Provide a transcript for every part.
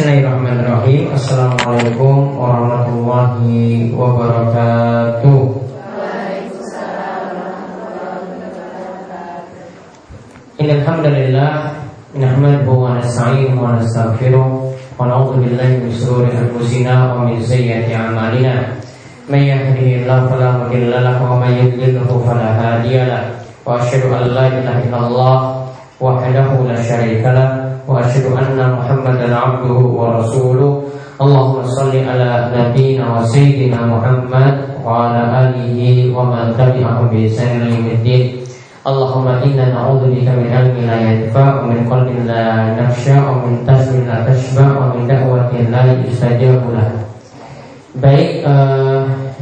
Bismillahirrahmanirrahim. Assalamualaikum warahmatullahi wabarakatuh. Innalhamdulillah Nahmaduhu wa nasta'inuhu wa nastaghfiruh Wa na'udhu billahi min sururi anfusina wa min sayyiati a'malina. Man yahdihillahu fala mudilla lahu wa man yudlilhu fala hadiya lahu. Wa asyhadu an la ilaha illallah wahdahu la syarika lahu وأشهد أن محمدا عبده ورسوله اللهم صل على نبينا وسيدنا محمد وعلى آله ومن تبعهم بإحسان إلى يوم الدين اللهم إنا نعوذ بك من علم لا ينفع ومن قلب لا نخشى ومن تسم لا تشبع ومن دعوة لا يستجاب له Baik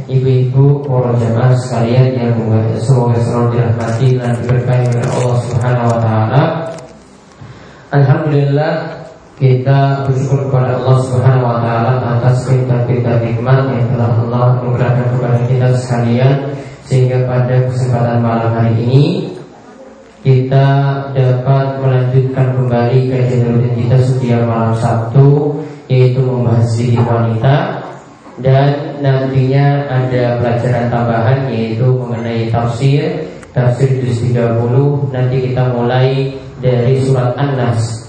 ibu-ibu para jemaah sekalian yang semoga selalu dirahmati dan diberkahi oleh Allah Subhanahu wa taala. Alhamdulillah kita bersyukur kepada Allah Subhanahu wa taala atas perintah-perintah nikmat yang telah Allah memberikan kepada kita sekalian sehingga pada kesempatan malam hari ini kita dapat melanjutkan kembali kajian rutin kita setiap malam Sabtu yaitu membahas diri wanita. Dan nantinya ada pelajaran tambahan yaitu mengenai tafsir tafsir juz 30 nanti kita mulai dari surat An-Nas.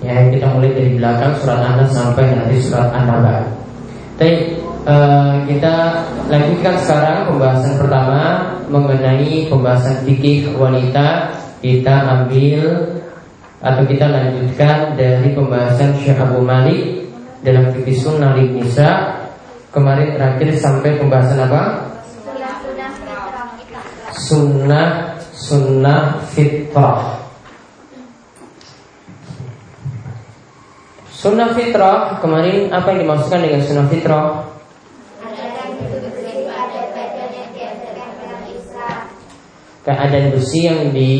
Ya, kita mulai dari belakang surat An-Nas sampai nanti surat An-Naba. Tapi uh, kita lanjutkan sekarang pembahasan pertama mengenai pembahasan fikih wanita. Kita ambil atau kita lanjutkan dari pembahasan Syekh Abu Malik dalam fikih sunnah nisa. Kemarin terakhir sampai pembahasan apa? Sunnah sunnah fitrah. Sunnah fitrah kemarin apa yang dimaksudkan dengan sunnah fitrah? Keadaan besi yang di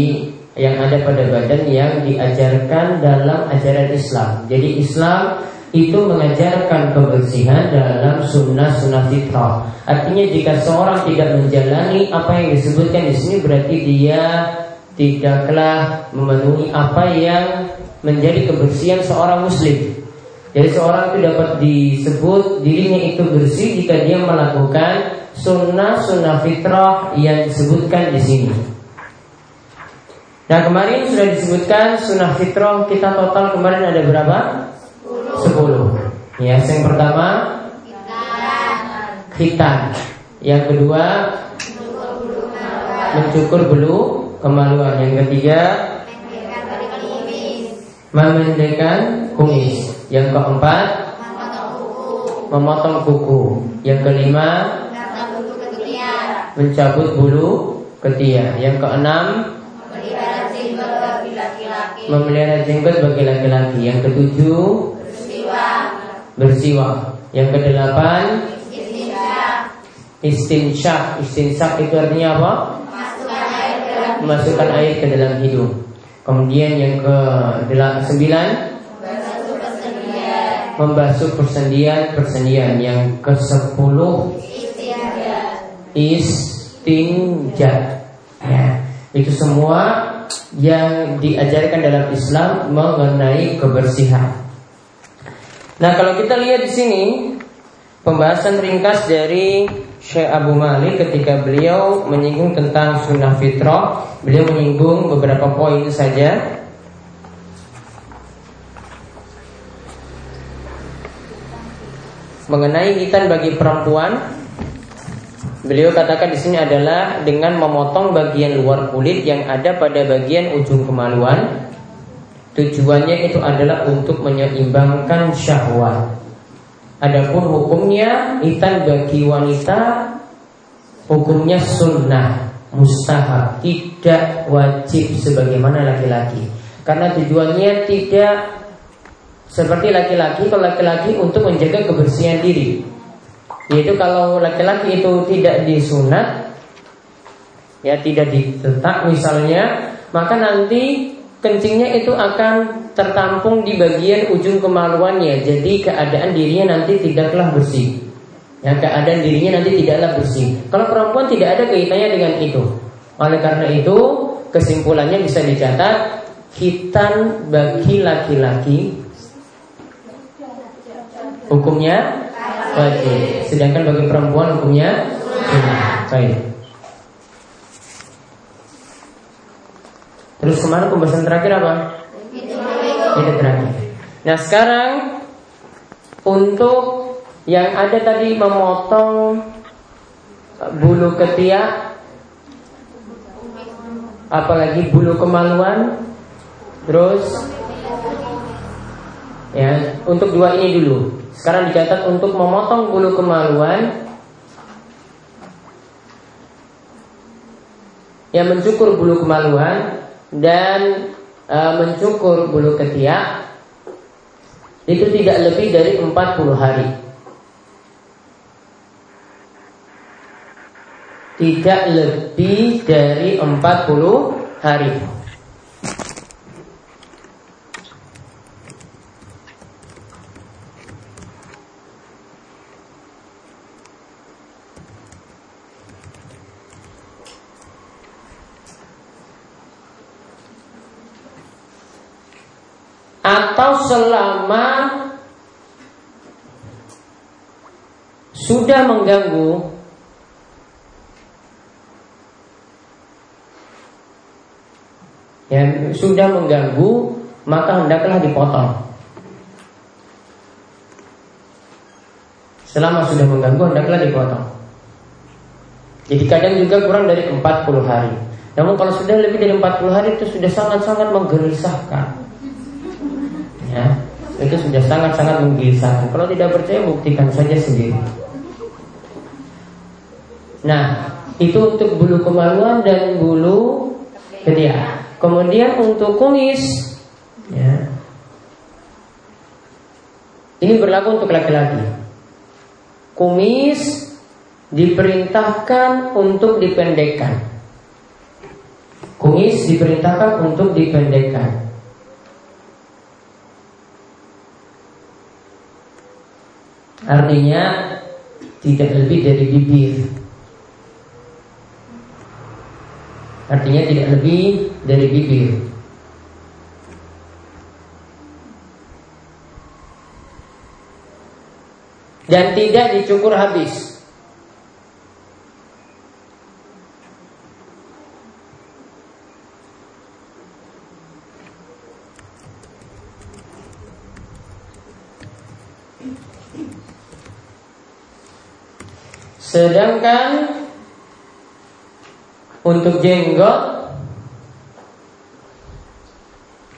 yang ada pada badan yang diajarkan dalam ajaran Islam. Jadi Islam itu mengajarkan kebersihan dalam sunnah-sunnah fitrah. Artinya jika seorang tidak menjalani apa yang disebutkan di sini berarti dia tidaklah memenuhi apa yang menjadi kebersihan seorang muslim. Jadi seorang itu dapat disebut dirinya itu bersih jika dia melakukan sunnah-sunnah fitrah yang disebutkan di sini. Nah kemarin sudah disebutkan sunnah fitrah kita total kemarin ada berapa? 10 Ya, yang pertama khitan. Yang kedua mencukur bulu kemaluan. Yang ketiga memendekkan kumis. Yang keempat memotong kuku. Yang kelima mencabut bulu ketiak. Yang keenam memelihara jenggot bagi laki-laki. Yang ketujuh bersiwak. Yang kedelapan istinsyak. Istinsyak itu artinya apa? Masukkan air ke dalam hidung. Kemudian yang ke sembilan membasuh persendian persendian yang ke sepuluh istinja ya, itu semua yang diajarkan dalam Islam mengenai kebersihan. Nah kalau kita lihat di sini pembahasan ringkas dari Syekh Abu Malik ketika beliau menyinggung tentang sunnah fitrah, beliau menyinggung beberapa poin saja. Mengenai hitan bagi perempuan, beliau katakan di sini adalah dengan memotong bagian luar kulit yang ada pada bagian ujung kemaluan. Tujuannya itu adalah untuk menyeimbangkan syahwat. Adapun hukumnya hitan bagi wanita hukumnya sunnah mustahab tidak wajib sebagaimana laki-laki karena tujuannya tidak seperti laki-laki kalau laki-laki untuk menjaga kebersihan diri yaitu kalau laki-laki itu tidak disunat ya tidak ditetak misalnya maka nanti kencingnya itu akan tertampung di bagian ujung kemaluannya. Jadi keadaan dirinya nanti tidaklah bersih. Ya, keadaan dirinya nanti tidaklah bersih. Kalau perempuan tidak ada kaitannya dengan itu. Oleh karena itu, kesimpulannya bisa dicatat hitan bagi laki-laki hukumnya wajib. Sedangkan bagi perempuan hukumnya. Baik. Terus kemarin pembahasan terakhir apa? Ini terakhir. Nah sekarang untuk yang ada tadi memotong bulu ketiak, apalagi bulu kemaluan, terus ya untuk dua ini dulu. Sekarang dicatat untuk memotong bulu kemaluan yang mencukur bulu kemaluan dan e, mencukur bulu ketiak itu tidak lebih dari 40 hari. Tidak lebih dari 40 hari. atau selama sudah mengganggu ya sudah mengganggu maka hendaklah dipotong selama sudah mengganggu hendaklah dipotong jadi kadang juga kurang dari 40 hari namun kalau sudah lebih dari 40 hari itu sudah sangat-sangat menggelisahkan ya itu sudah sangat-sangat menggelisahkan. Kalau tidak percaya buktikan saja sendiri. Nah, itu untuk bulu kemaluan dan bulu ketiak. Kemudian untuk kumis, ya. Ini berlaku untuk laki-laki. Kumis diperintahkan untuk dipendekkan. Kumis diperintahkan untuk dipendekkan. Artinya tidak lebih dari bibir Artinya tidak lebih dari bibir. Dan tidak dicukur habis. Sedangkan untuk jenggot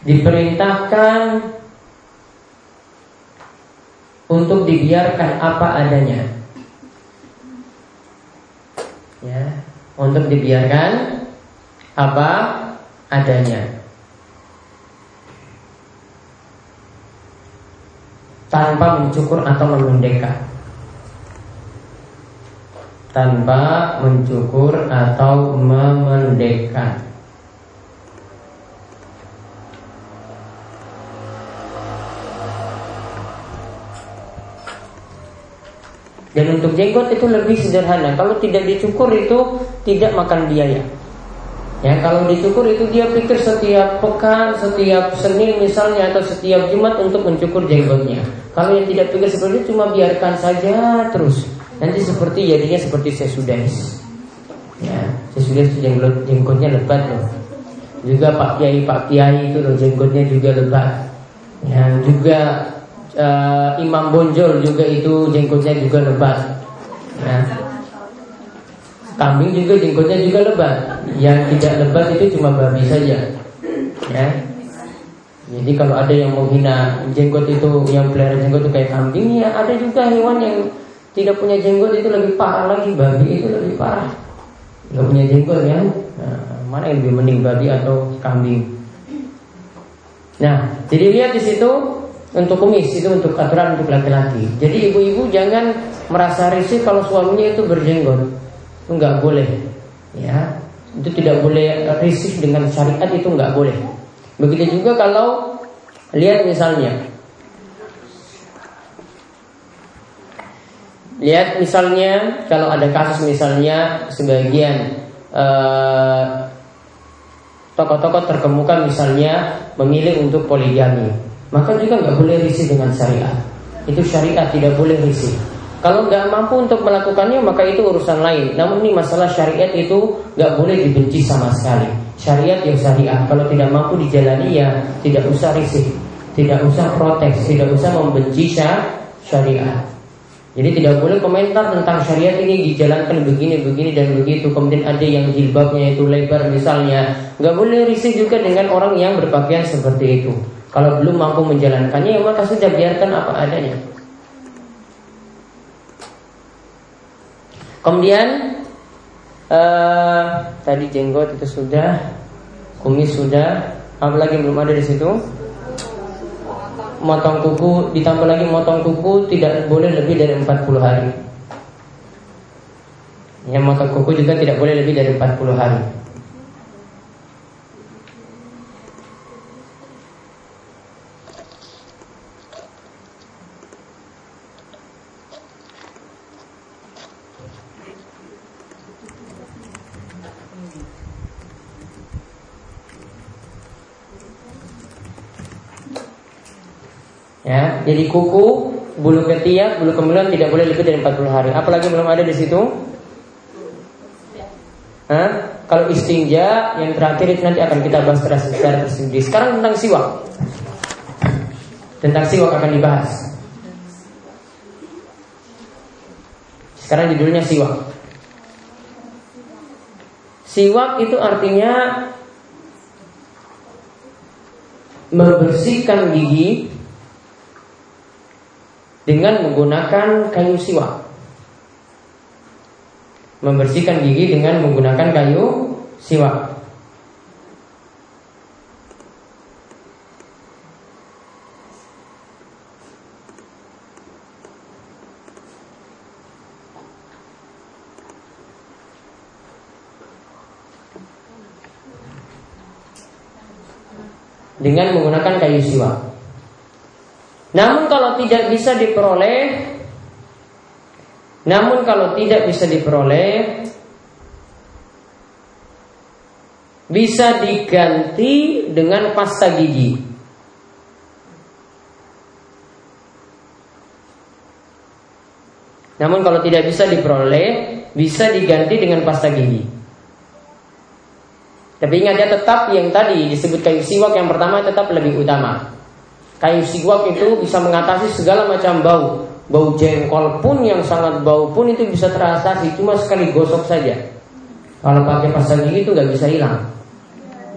diperintahkan untuk dibiarkan apa adanya. Ya, untuk dibiarkan apa adanya. Tanpa mencukur atau memendekkan tanpa mencukur atau memendekkan. Dan untuk jenggot itu lebih sederhana. Kalau tidak dicukur itu tidak makan biaya. Ya, kalau dicukur itu dia pikir setiap pekan, setiap Senin misalnya atau setiap Jumat untuk mencukur jenggotnya. Kalau yang tidak pikir seperti itu cuma biarkan saja terus. Nanti seperti jadinya seperti sesudais. Ya, sesudais jenggot jenggotnya lebat loh. Juga Pak Kiai Pak Kiai itu loh jenggotnya juga lebat. Ya, juga uh, Imam Bonjol juga itu jenggotnya juga lebat. Ya. Kambing juga jenggotnya juga lebat. Yang tidak lebat itu cuma babi saja. Ya. Jadi kalau ada yang mau hina jenggot itu yang pelihara jenggot itu kayak kambing ya ada juga hewan yang tidak punya jenggot itu lebih parah lagi babi itu lebih parah. Nggak punya jenggot ya. Nah, mana yang lebih mending babi atau kambing? Nah jadi lihat di situ untuk kumis itu untuk aturan untuk laki-laki. Jadi ibu-ibu jangan merasa risih kalau suaminya itu berjenggot. Itu nggak boleh ya. Itu tidak boleh risih dengan syariat itu nggak boleh. Begitu juga kalau lihat misalnya Lihat misalnya kalau ada kasus misalnya sebagian eh, tokoh-tokoh terkemuka misalnya memilih untuk poligami, maka juga nggak boleh risih dengan syariat. itu syariat tidak boleh risih. Kalau nggak mampu untuk melakukannya maka itu urusan lain. Namun ini masalah syariat itu nggak boleh dibenci sama sekali. Syariat yang syariat. Kalau tidak mampu dijalani ya tidak usah risih, tidak usah protes, tidak usah membenci syariat. Jadi tidak boleh komentar tentang syariat ini dijalankan begini, begini dan begitu. Kemudian ada yang jilbabnya itu lebar misalnya. Nggak boleh risih juga dengan orang yang berpakaian seperti itu. Kalau belum mampu menjalankannya ya maka sudah biarkan apa adanya. Kemudian uh, tadi jenggot itu sudah, kumis sudah, apa lagi belum ada di situ? Motong kuku ditambah lagi motong kuku tidak boleh lebih dari 40 hari. Ya motong kuku juga tidak boleh lebih dari 40 hari. Ya, jadi kuku, bulu ketiak, bulu kemaluan tidak boleh lebih dari 40 hari. Apalagi belum ada di situ? Hah? Kalau istinja yang terakhir itu nanti akan kita bahas secara tersendiri. Sekarang tentang siwak. Tentang siwak akan dibahas. Sekarang judulnya siwak. Siwak itu artinya membersihkan gigi dengan menggunakan kayu siwak. Membersihkan gigi dengan menggunakan kayu siwak. dengan menggunakan kayu siwak. Namun kalau tidak bisa diperoleh Namun kalau tidak bisa diperoleh Bisa diganti dengan pasta gigi. Namun kalau tidak bisa diperoleh Bisa diganti dengan pasta gigi. Tapi ingat ya tetap yang tadi disebut kayu siwak yang pertama tetap lebih utama Kayu siwak itu bisa mengatasi segala macam bau. Bau jengkol pun yang sangat bau pun itu bisa teratasi cuma sekali gosok saja. Kalau pakai pasta gigi itu nggak bisa hilang.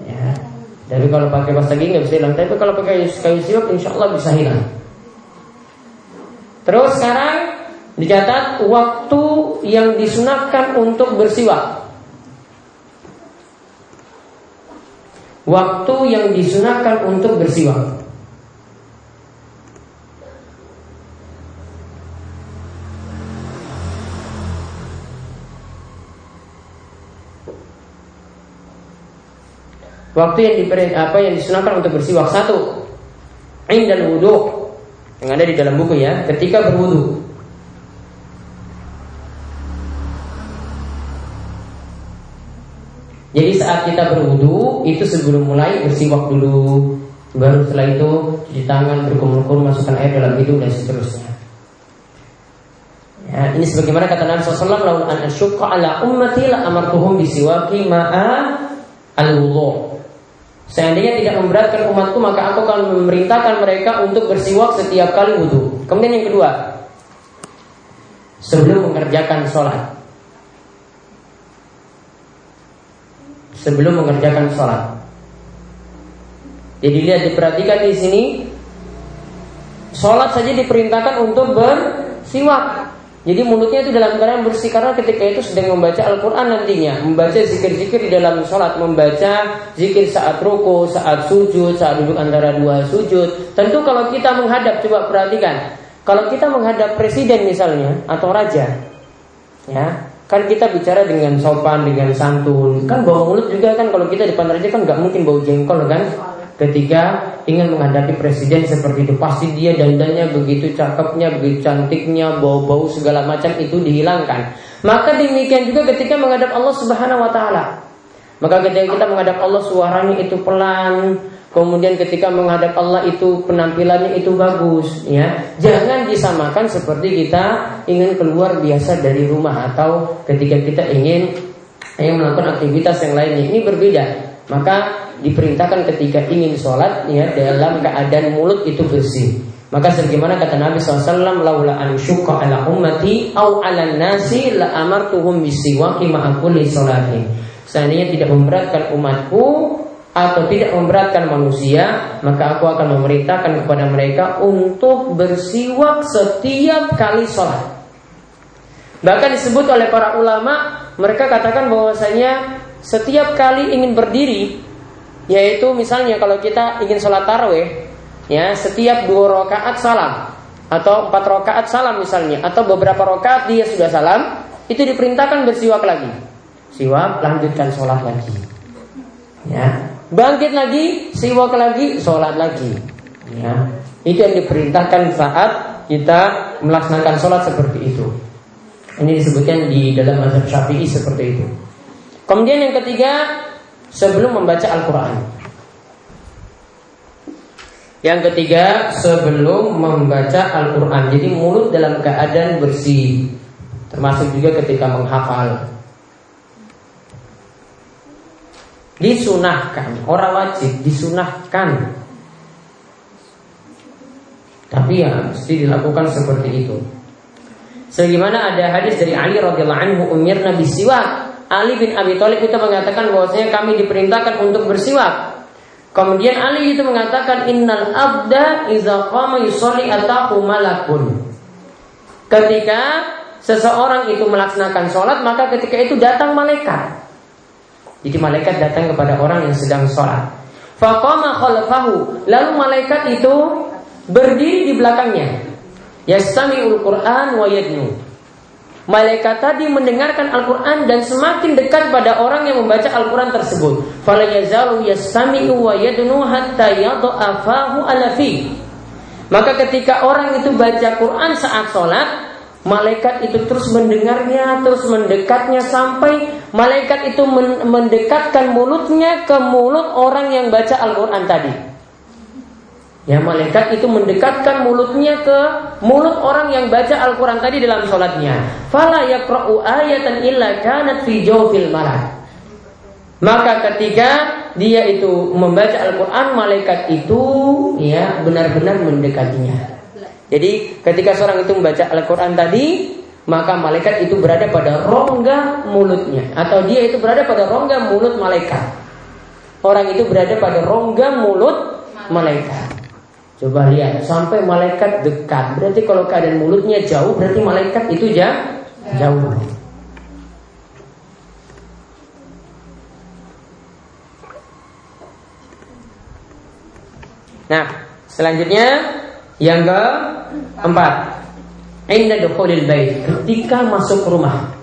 Ya. Jadi kalau pakai pasta gigi nggak bisa hilang. Tapi kalau pakai kayu siwak insya Allah bisa hilang. Terus sekarang dicatat waktu yang disunahkan untuk bersiwak. Waktu yang disunahkan untuk bersiwak. Waktu yang diberi apa yang disunahkan untuk bersiwak satu, dan wudhu yang ada di dalam buku ya, ketika berwudhu. Jadi saat kita berwudhu itu sebelum mulai bersiwak dulu, baru setelah itu cuci tangan, berkumur-kumur, masukkan air dalam hidung dan seterusnya. Ya, ini sebagaimana kata Nabi SAW, "Laul an ala ummati la amartuhum bisiwaki ma'a al-wudhu." Seandainya tidak memberatkan umatku maka aku akan memerintahkan mereka untuk bersiwak setiap kali wudhu. Kemudian yang kedua, sebelum mengerjakan sholat. Sebelum mengerjakan sholat. Jadi lihat diperhatikan di sini, sholat saja diperintahkan untuk bersiwak. Jadi mulutnya itu dalam keadaan bersih karena ketika itu sedang membaca Al-Quran nantinya. Membaca zikir-zikir di dalam sholat. Membaca zikir saat ruku, saat sujud, saat duduk antara dua sujud. Tentu kalau kita menghadap, coba perhatikan. Kalau kita menghadap presiden misalnya Atau raja ya Kan kita bicara dengan sopan, dengan santun. Kan bau mulut juga kan Kalau kita depan raja kan nggak mungkin bau jengkol kan ketika ingin menghadapi presiden seperti itu pasti dia dandannya begitu cakepnya begitu cantiknya bau-bau segala macam itu dihilangkan. Maka demikian juga ketika menghadap Allah Subhanahu wa taala. Maka ketika kita menghadap Allah suaranya itu pelan. Kemudian ketika menghadap Allah itu penampilannya itu bagus ya. Jangan disamakan seperti kita ingin keluar biasa dari rumah atau ketika kita ingin ingin melakukan aktivitas yang lainnya. Ini berbeda. Maka diperintahkan ketika ingin sholat ya dalam keadaan mulut itu bersih maka sebagaimana kata Nabi SAW laula an ala ummati au ala nasi la amartuhum bisiwaki ma'a kulli sholatin seandainya tidak memberatkan umatku atau tidak memberatkan manusia, maka aku akan memerintahkan kepada mereka untuk bersiwak setiap kali sholat. Bahkan disebut oleh para ulama, mereka katakan bahwasanya setiap kali ingin berdiri, yaitu misalnya kalau kita ingin sholat taraweh, ya setiap dua rakaat salam atau empat rakaat salam misalnya, atau beberapa rakaat dia sudah salam, itu diperintahkan bersiwak lagi. Siwak, lanjutkan sholat lagi. Ya, bangkit lagi, siwak lagi, sholat lagi. Ya, itu yang diperintahkan saat kita melaksanakan sholat seperti itu. Ini disebutkan di dalam mazhab Syafi'i seperti itu. Kemudian yang ketiga, sebelum membaca Al-Quran. Yang ketiga, sebelum membaca Al-Quran. Jadi mulut dalam keadaan bersih. Termasuk juga ketika menghafal. Disunahkan, orang wajib disunahkan. Tapi ya mesti dilakukan seperti itu. Sebagaimana ada hadis dari Ali radhiyallahu anhu umir Nabi siwak. Ali bin Abi Thalib itu mengatakan bahwasanya kami diperintahkan untuk bersiwak. Kemudian Ali itu mengatakan innal abda iza qama yusolli atahu malakun. Ketika seseorang itu melaksanakan sholat maka ketika itu datang malaikat. Jadi malaikat datang kepada orang yang sedang sholat. Faqama khalfahu. Lalu malaikat itu berdiri di belakangnya. Yastami'ul Qur'an wa yadnu. Malaikat tadi mendengarkan Al-Quran dan semakin dekat pada orang yang membaca Al-Quran tersebut. Maka ketika orang itu baca Quran saat sholat, Malaikat itu terus mendengarnya, terus mendekatnya sampai malaikat itu mendekatkan mulutnya ke mulut orang yang baca Al-Quran tadi. Ya malaikat itu mendekatkan mulutnya ke mulut orang yang baca Al-Quran tadi dalam sholatnya. Fala yakra'u ayatan illa kanat fi jawfil malak. Maka ketika dia itu membaca Al-Quran, malaikat itu ya benar-benar mendekatinya. Jadi ketika seorang itu membaca Al-Quran tadi maka malaikat itu berada pada rongga mulutnya atau dia itu berada pada rongga mulut malaikat. Orang itu berada pada rongga mulut malaikat. Coba lihat sampai malaikat dekat. Berarti kalau keadaan mulutnya jauh berarti malaikat itu jauh. Nah, selanjutnya yang keempat, inda dukhulil bait, ketika masuk rumah.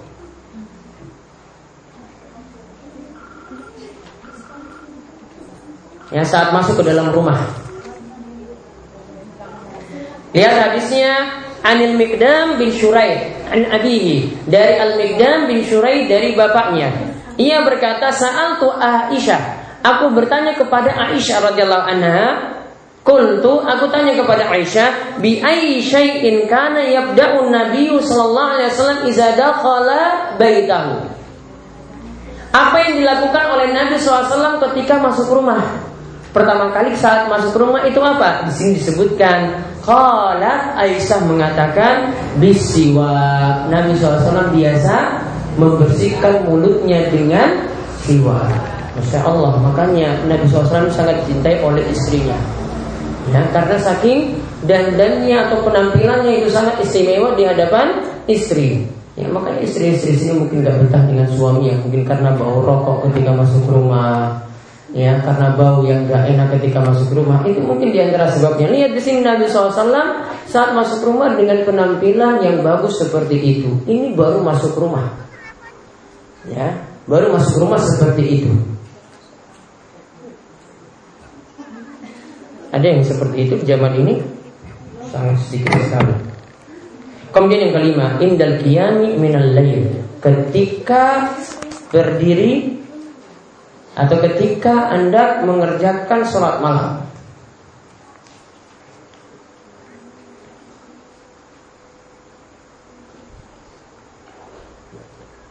Ya saat masuk ke dalam rumah. Lihat hadisnya Anil Mikdam bin Syurai an abihi dari Al Mikdam bin Syurai dari bapaknya. Ia berkata, "Sa'al tu Aisyah." Aku bertanya kepada Aisyah radhiyallahu anha, Kultu aku tanya kepada Aisyah bi ayyi syai'in kana yabda'u Nabi sallallahu alaihi wasallam idza dakhala baitahu. Apa yang dilakukan oleh Nabi SAW ketika masuk rumah? Pertama kali saat masuk rumah itu apa? Di sini disebutkan Qala Aisyah mengatakan bisiwa. Nabi SAW biasa membersihkan mulutnya dengan siwak. Masya Allah, makanya Nabi SAW sangat dicintai oleh istrinya. Ya, karena saking dandannya atau penampilannya itu sangat istimewa di hadapan istri. Ya, makanya istri-istri sini mungkin gak betah dengan suami ya, mungkin karena bau rokok ketika masuk rumah, ya karena bau yang gak enak ketika masuk rumah itu mungkin di antara sebabnya. Lihat di sini Nabi SAW saat masuk rumah dengan penampilan yang bagus seperti itu. Ini baru masuk rumah, ya baru masuk rumah seperti itu. Ada yang seperti itu di zaman ini sangat sedikit sekali. Kemudian yang kelima, indal qiyami minal lail. Ketika berdiri atau ketika Anda mengerjakan sholat malam.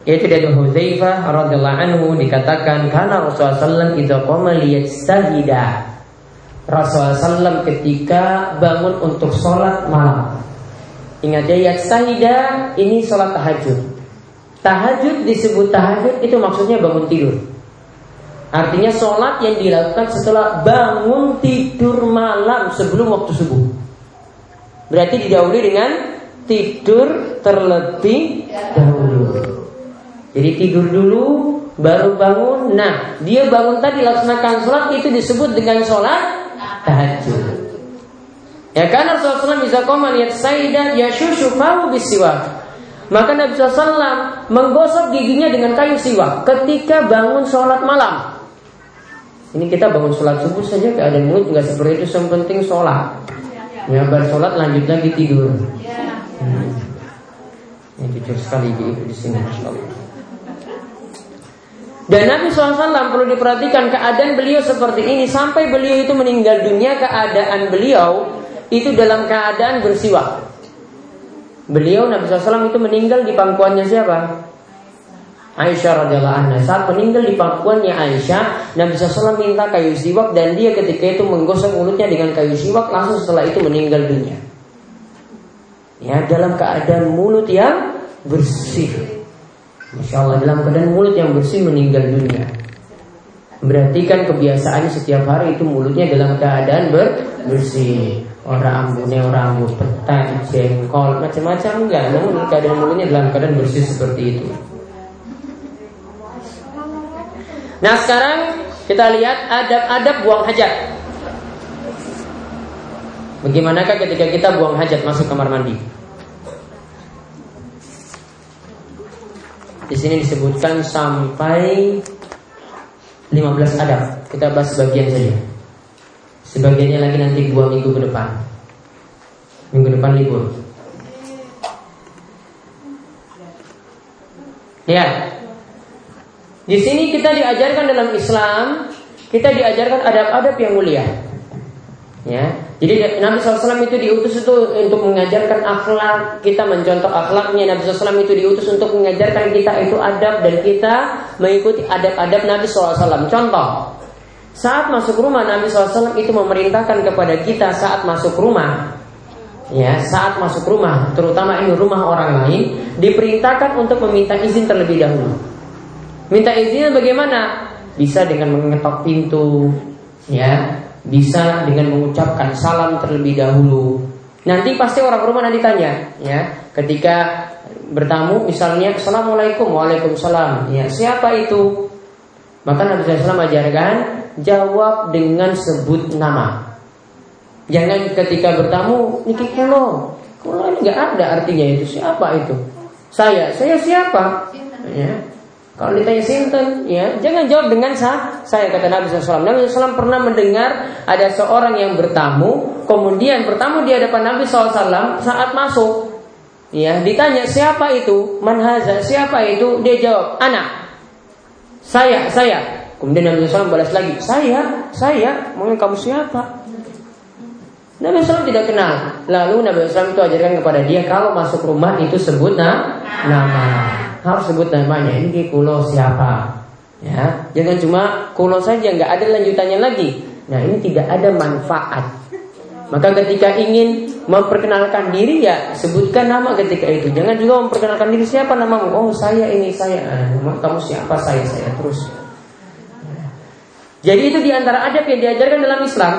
Yaitu dari Hudzaifah radhiyallahu anhu dikatakan karena Rasulullah SAW itu qama liyastahida. Rasulullah SAW ketika bangun untuk sholat malam. Ingat ya yastahida ini sholat tahajud. Tahajud disebut tahajud itu maksudnya bangun tidur. Artinya sholat yang dilakukan setelah bangun tidur malam sebelum waktu subuh. Berarti didahului dengan tidur terlebih dahulu. Jadi tidur dulu, baru bangun. Nah, dia bangun tadi laksanakan sholat itu disebut dengan sholat tahajud. Ya karena Rasulullah bisa koma lihat Sayyidah Yashushu fahu bisiwak. Maka Nabi SAW menggosok giginya dengan kayu siwak ketika bangun sholat malam. Ini kita bangun sholat subuh saja keadaan mulut nggak seperti itu. Yang penting sholat. Ya sholat lanjut lagi tidur. Hmm. Ini jujur sekali gitu di sini. Dan Nabi SAW perlu diperhatikan keadaan beliau seperti ini Sampai beliau itu meninggal dunia Keadaan beliau itu dalam keadaan bersiwak Beliau Nabi SAW itu meninggal di pangkuannya siapa? Aisyah radhiyallahu anha. Saat meninggal di pangkuannya Aisyah Nabi SAW minta kayu siwak dan dia ketika itu menggosok mulutnya dengan kayu siwak langsung setelah itu meninggal dunia. Ya dalam keadaan mulut yang bersih. Masya Allah dalam keadaan mulut yang bersih meninggal dunia. Berarti kan kebiasaannya setiap hari itu mulutnya dalam keadaan ber bersih. Orang ambune, orang ambut petai, jengkol, macam-macam enggak. Namun keadaan mulutnya dalam keadaan bersih seperti itu Nah sekarang kita lihat adab-adab buang hajat Bagaimanakah ketika kita buang hajat masuk kamar mandi Di sini disebutkan sampai 15 adab. Kita bahas sebagian saja. Sebagiannya lagi nanti dua minggu ke depan. Minggu depan libur. Ya. Di sini kita diajarkan dalam Islam, kita diajarkan adab-adab yang mulia. Ya, jadi Nabi SAW itu diutus itu untuk mengajarkan akhlak kita mencontoh akhlaknya Nabi SAW itu diutus untuk mengajarkan kita itu adab dan kita mengikuti adab-adab Nabi SAW. Contoh, saat masuk rumah Nabi SAW itu memerintahkan kepada kita saat masuk rumah Ya, saat masuk rumah, terutama ini rumah orang lain, diperintahkan untuk meminta izin terlebih dahulu. Minta izinnya bagaimana? Bisa dengan mengetok pintu, ya, bisa dengan mengucapkan salam terlebih dahulu. Nanti pasti orang rumah nanti tanya, ya, ketika bertamu misalnya assalamualaikum waalaikumsalam, ya siapa itu? Maka Nabi SAW ajarkan jawab dengan sebut nama. Jangan ketika bertamu niki kulo, kulo ini nggak ada artinya itu siapa itu? Saya, saya siapa? Ya, kalau ditanya sinten, ya jangan jawab dengan sah. Saya kata Nabi SAW. Nabi SAW pernah mendengar ada seorang yang bertamu, kemudian bertamu di hadapan Nabi SAW saat masuk. Ya, ditanya siapa itu? Manhaza, siapa itu? Dia jawab, anak. Saya, saya. Kemudian Nabi SAW balas lagi, saya, saya. Mungkin kamu siapa? Nabi SAW tidak kenal. Lalu Nabi SAW itu ajarkan kepada dia kalau masuk rumah itu sebut nama. Harus sebut namanya. Ini kulo siapa? Ya, jangan cuma kulo saja, nggak ada lanjutannya lagi. Nah ini tidak ada manfaat. Maka ketika ingin memperkenalkan diri ya sebutkan nama ketika itu. Jangan juga memperkenalkan diri siapa namamu. Oh saya ini saya. Nah, kamu siapa saya saya terus. Jadi itu di antara adab yang diajarkan dalam Islam.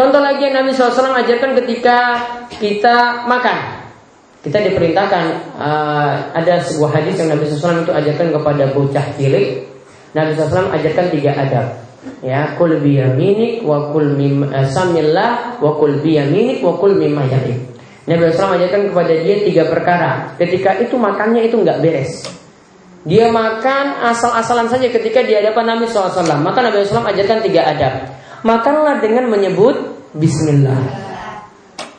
Contoh lagi yang Nabi SAW ajarkan ketika kita makan. Kita diperintahkan uh, ada sebuah hadis yang Nabi SAW itu ajarkan kepada bocah cilik. Nabi SAW ajarkan tiga adab. Ya, kul biyaminik wa kul mim uh, samillah wa kul biyaminik wa kul mimma yalik. Nabi SAW ajarkan kepada dia tiga perkara. Ketika itu makannya itu nggak beres. Dia makan asal-asalan saja ketika di hadapan Nabi SAW. Maka Nabi SAW ajarkan tiga adab makanlah dengan menyebut Bismillah.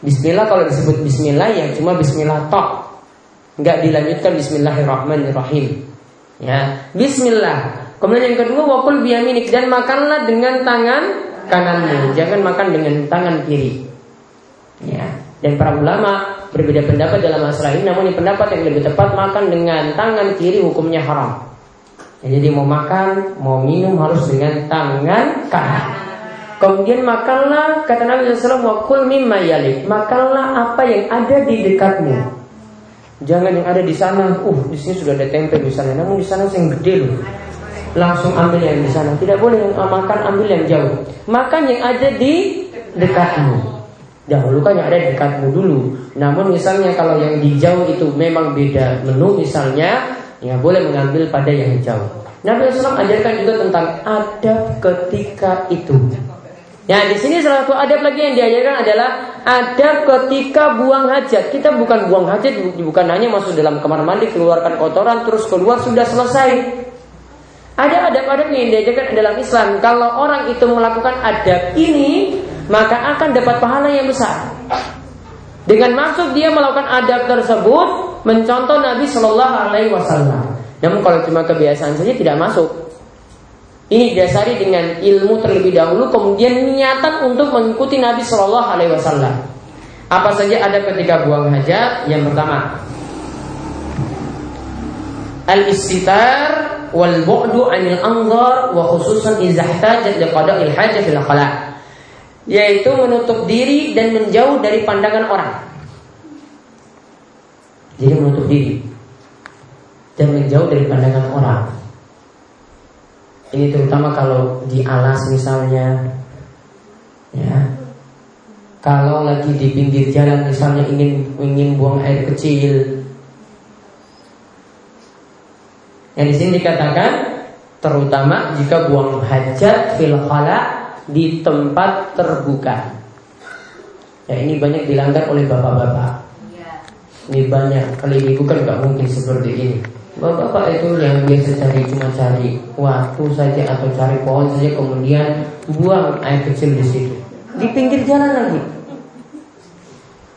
Bismillah kalau disebut Bismillah ya cuma Bismillah tok, nggak dilanjutkan Bismillahirrahmanirrahim. Ya, Bismillah. Kemudian yang kedua wakul biyaminik dan makanlah dengan tangan kananmu, jangan makan dengan tangan kiri. Ya. Dan para ulama berbeda pendapat dalam masalah ini, namun pendapat yang lebih tepat makan dengan tangan kiri hukumnya haram. Ya, jadi mau makan, mau minum harus dengan tangan kanan. Kemudian makanlah kata Nabi SAW wakul mimma yalik. Makanlah apa yang ada di dekatmu. Jangan yang ada di sana. Uh, di sini sudah ada tempe misalnya. Namun di sana yang gede loh langsung ambil yang di sana. Tidak boleh yang makan ambil yang jauh. Makan yang ada di dekatmu. Dahulukan yang ada di dekatmu dulu. Namun misalnya kalau yang di jauh itu memang beda menu misalnya, ya boleh mengambil pada yang jauh. Nabi SAW ajarkan juga tentang adab ketika itu. Ya di sini salah satu adab lagi yang diajarkan adalah adab ketika buang hajat. Kita bukan buang hajat, bukan hanya masuk dalam kamar mandi, keluarkan kotoran, terus keluar sudah selesai. Ada adab-adab yang diajarkan dalam Islam. Kalau orang itu melakukan adab ini, maka akan dapat pahala yang besar. Dengan maksud dia melakukan adab tersebut, mencontoh Nabi Shallallahu Alaihi Wasallam. Namun kalau cuma kebiasaan saja tidak masuk. Ini didasari dengan ilmu terlebih dahulu, kemudian niatan untuk mengikuti Nabi Shallallahu Alaihi Wasallam. Apa saja ada ketika buang hajat? Yang pertama, al-istitar wal bu'du 'anil anzar wa khususan idza ihtajat li qada'il hajah fil khala yaitu menutup diri dan menjauh dari pandangan orang. Jadi menutup diri dan menjauh dari pandangan orang. Ini terutama kalau di alas misalnya, ya. Kalau lagi di pinggir jalan misalnya ingin ingin buang air kecil, Yang di sini dikatakan terutama jika buang hajat fil khala di tempat terbuka. Ya ini banyak dilanggar oleh bapak-bapak. Ini banyak kali ibu kan nggak mungkin seperti ini. Bapak-bapak itu yang biasa cari cuma cari waktu saja atau cari pohon saja kemudian buang air kecil di situ di pinggir jalan lagi.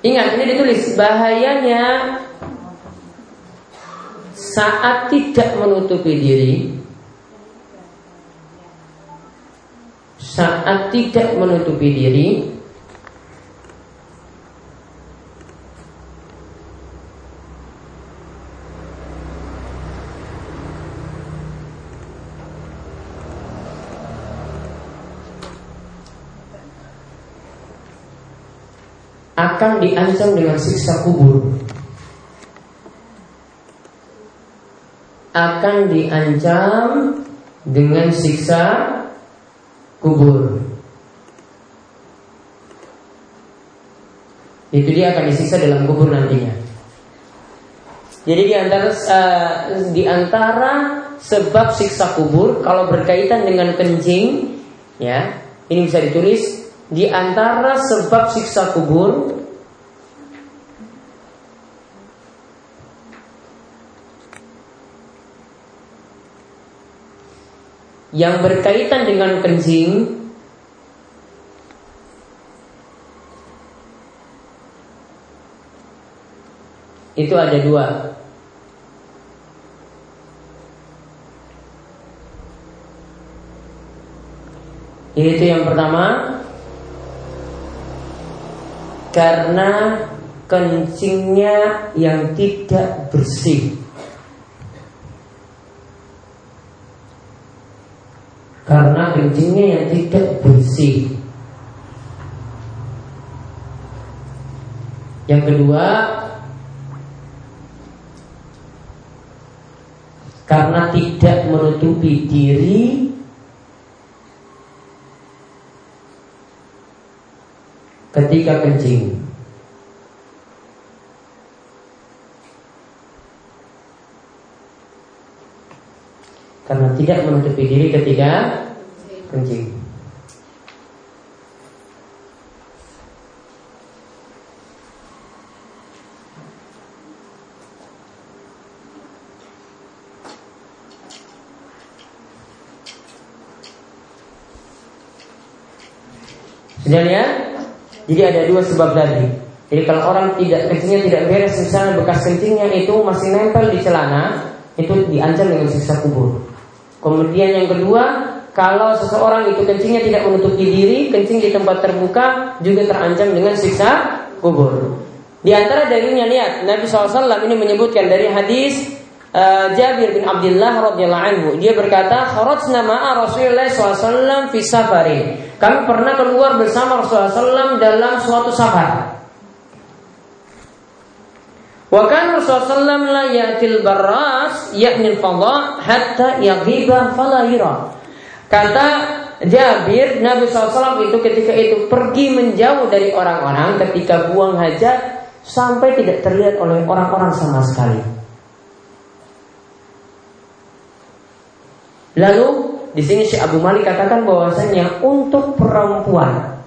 Ingat ini ditulis bahayanya saat tidak menutupi diri saat tidak menutupi diri akan diancam dengan siksa kubur akan diancam dengan siksa kubur. Itu dia akan disiksa dalam kubur nantinya. Jadi di uh, di antara sebab siksa kubur kalau berkaitan dengan kencing, ya ini bisa ditulis di antara sebab siksa kubur yang berkaitan dengan kencing itu ada dua. Itu yang pertama karena kencingnya yang tidak bersih. Karena kencingnya yang tidak bersih. Yang kedua, karena tidak menutupi diri ketika kencing. Karena tidak menutupi diri ketika kencing. Sudah lihat? Jadi ada dua sebab tadi. Jadi kalau orang tidak kencingnya tidak beres, misalnya bekas kencingnya itu masih nempel di celana, itu diancam dengan siksa kubur. Kemudian yang kedua, kalau seseorang itu kencingnya tidak menutupi diri, kencing di tempat terbuka juga terancam dengan siksa kubur. Di antara dalilnya lihat Nabi SAW ini menyebutkan dari hadis uh, Jabir bin Abdullah radhiyallahu anhu. Dia berkata, "Kharajna ma'a Rasulullah SAW fi safarin." Kami pernah keluar bersama Rasulullah SAW dalam suatu safar. Wa Rasulullah la yatil barras yakni al hatta yaghiba fala yura. Kata Jabir, Nabi SAW itu ketika itu pergi menjauh dari orang-orang ketika buang hajat sampai tidak terlihat oleh orang-orang sama sekali. Lalu di sini Syekh Abu Malik katakan bahwasanya untuk perempuan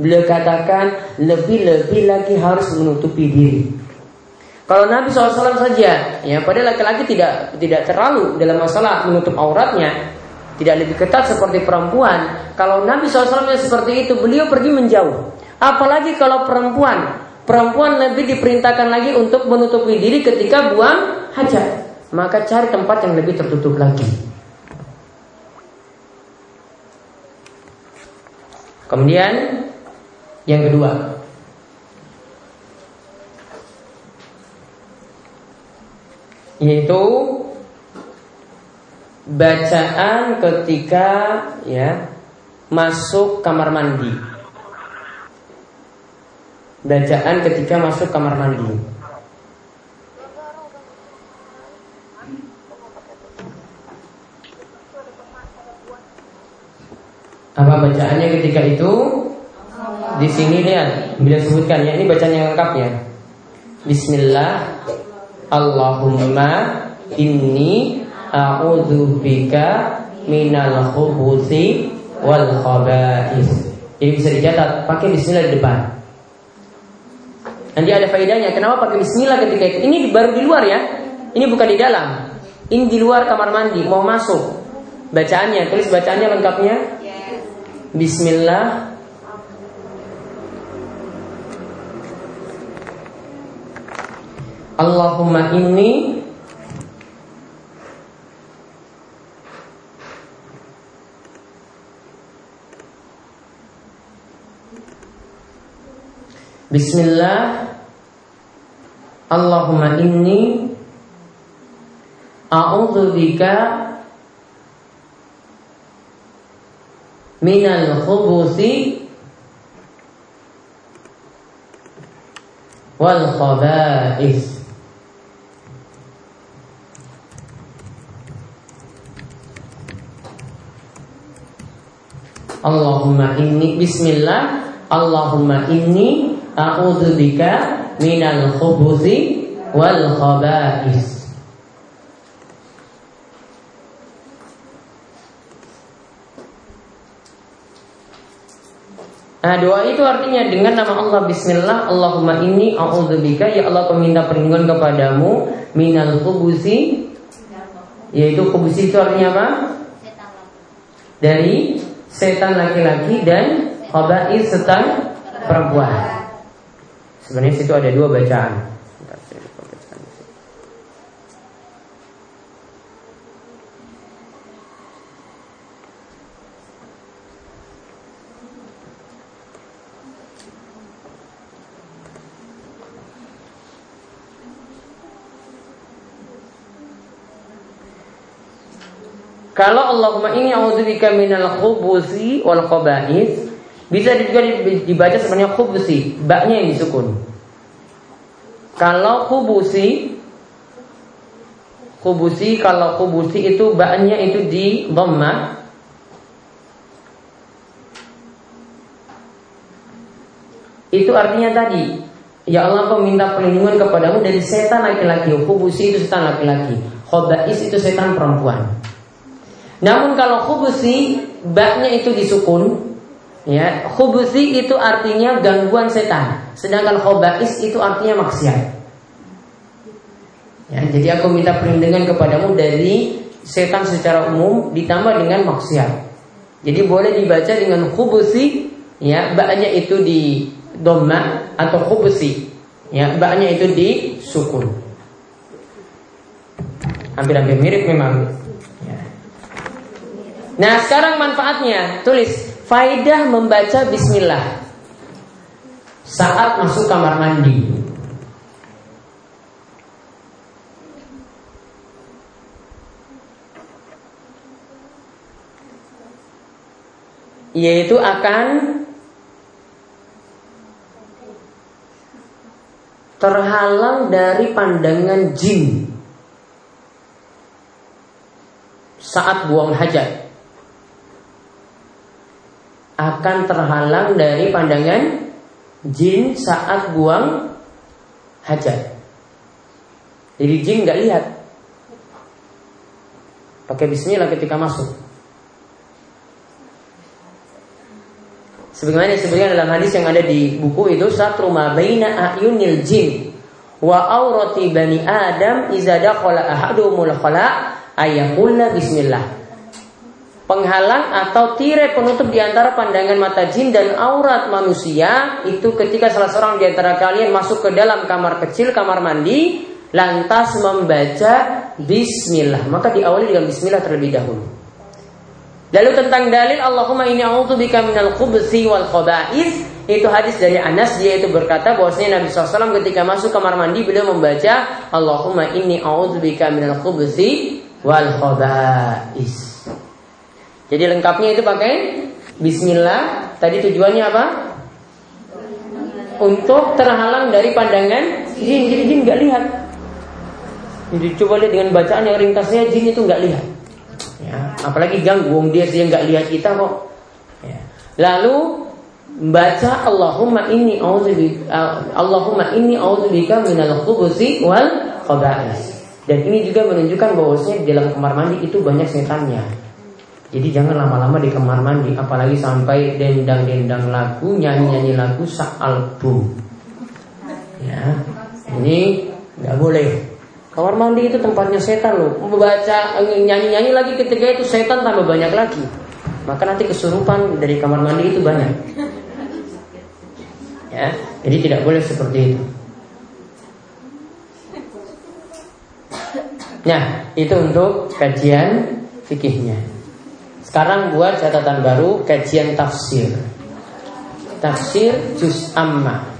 beliau katakan lebih-lebih lagi harus menutupi diri. Kalau Nabi SAW saja, ya pada laki-laki tidak tidak terlalu dalam masalah menutup auratnya, tidak lebih ketat seperti perempuan. Kalau Nabi SAW seperti itu, beliau pergi menjauh. Apalagi kalau perempuan Perempuan lebih diperintahkan lagi untuk menutupi diri ketika buang hajat. Maka cari tempat yang lebih tertutup lagi. Kemudian yang kedua, yaitu bacaan ketika ya masuk kamar mandi bacaan ketika masuk kamar mandi. Apa bacaannya ketika itu? Di sini lihat, bila sebutkan ya ini bacaan yang lengkap ya. Bismillah Allahumma inni a'udzubika minal khubuthi wal khaba'is. Jadi bisa dicatat pakai bismillah di depan. Nanti ada faedahnya. Kenapa pakai bismillah ketika itu? Ini baru di luar ya. Ini bukan di dalam. Ini di luar kamar mandi, mau masuk. Bacaannya, tulis bacaannya lengkapnya. Bismillah. Allahumma inni Bismillah. Allahumma inni A'udhu bika Minal khubuthi Wal khaba'is Allahumma inni Bismillah Allahumma inni bika minal khubuthi wal khaba'is. Nah doa itu artinya dengan nama Allah Bismillah Allahumma inni bika Ya Allah aku minta perlindungan kepadamu Minal khubusi Yaitu khubusi itu artinya apa? Dari setan laki-laki dan khaba'is setan perempuan Sebenarnya situ ada dua bacaan. Kalau Allahumma ini a'udzubika minal khubusi wal khaba'ith bisa juga dibaca sebenarnya khubusi, baknya yang disukun. Kalau khubusi Khubusi kalau khubusi itu baknya itu di dhamma. Itu artinya tadi Ya Allah kau minta perlindungan kepadamu dari setan laki-laki. Khubusi itu setan laki-laki. Khobais itu setan perempuan Namun kalau khubusi Baknya itu disukun Ya, khubusi itu artinya gangguan setan, sedangkan khobais itu artinya maksiat. Ya, jadi aku minta perlindungan kepadamu dari setan secara umum ditambah dengan maksiat. Jadi boleh dibaca dengan khubusi, ya, baknya itu di doma atau khubusi, ya, baknya itu di sukun. Hampir-hampir mirip memang. Nah sekarang manfaatnya. Tulis Faidah membaca bismillah. Saat masuk kamar mandi. Yaitu akan Terhalang dari pandangan jin. Saat buang hajat akan terhalang dari pandangan jin saat buang hajat. Jadi jin nggak lihat. Pakai bismillah ketika masuk. Sebagaimana disebutkan dalam hadis yang ada di buku itu satru ma baina ayunil jin wa aurati bani adam iza dakhala ahadumul khala ayaqulla bismillah penghalang atau tirai penutup di antara pandangan mata jin dan aurat manusia itu ketika salah seorang di antara kalian masuk ke dalam kamar kecil kamar mandi lantas membaca bismillah. Maka diawali dengan bismillah terlebih dahulu. Lalu tentang dalil Allahumma inni a'udzubika minal khubthi wal khaba'ith itu hadis dari Anas dia itu berkata bahwasanya Nabi SAW ketika masuk kamar mandi beliau membaca Allahumma inni a'udzubika minal khubthi wal khaba'ith jadi lengkapnya itu pakai Bismillah. Tadi tujuannya apa? Untuk terhalang dari pandangan jin. Jadi jin nggak lihat. Jadi coba lihat dengan bacaan yang ringkasnya jin itu nggak lihat. Ya, apalagi ganggu, dia dia nggak lihat kita kok. Ya. Lalu baca Allahumma inni auzubika Allahumma inni auzubika minal khubuthi wal khaba'is. Dan ini juga menunjukkan bahwasanya di dalam kamar mandi itu banyak setannya. Jadi jangan lama-lama di kamar mandi Apalagi sampai dendang-dendang lagu Nyanyi-nyanyi lagu sak album Ya Ini nggak boleh. Kamar mandi itu tempatnya setan loh. Membaca nyanyi-nyanyi lagi ketika itu setan tambah banyak lagi. Maka nanti kesurupan dari kamar mandi itu banyak. Ya Jadi tidak boleh seperti itu. Nah, itu untuk kajian fikihnya. Sekarang buat catatan baru kajian tafsir. Tafsir juz amma.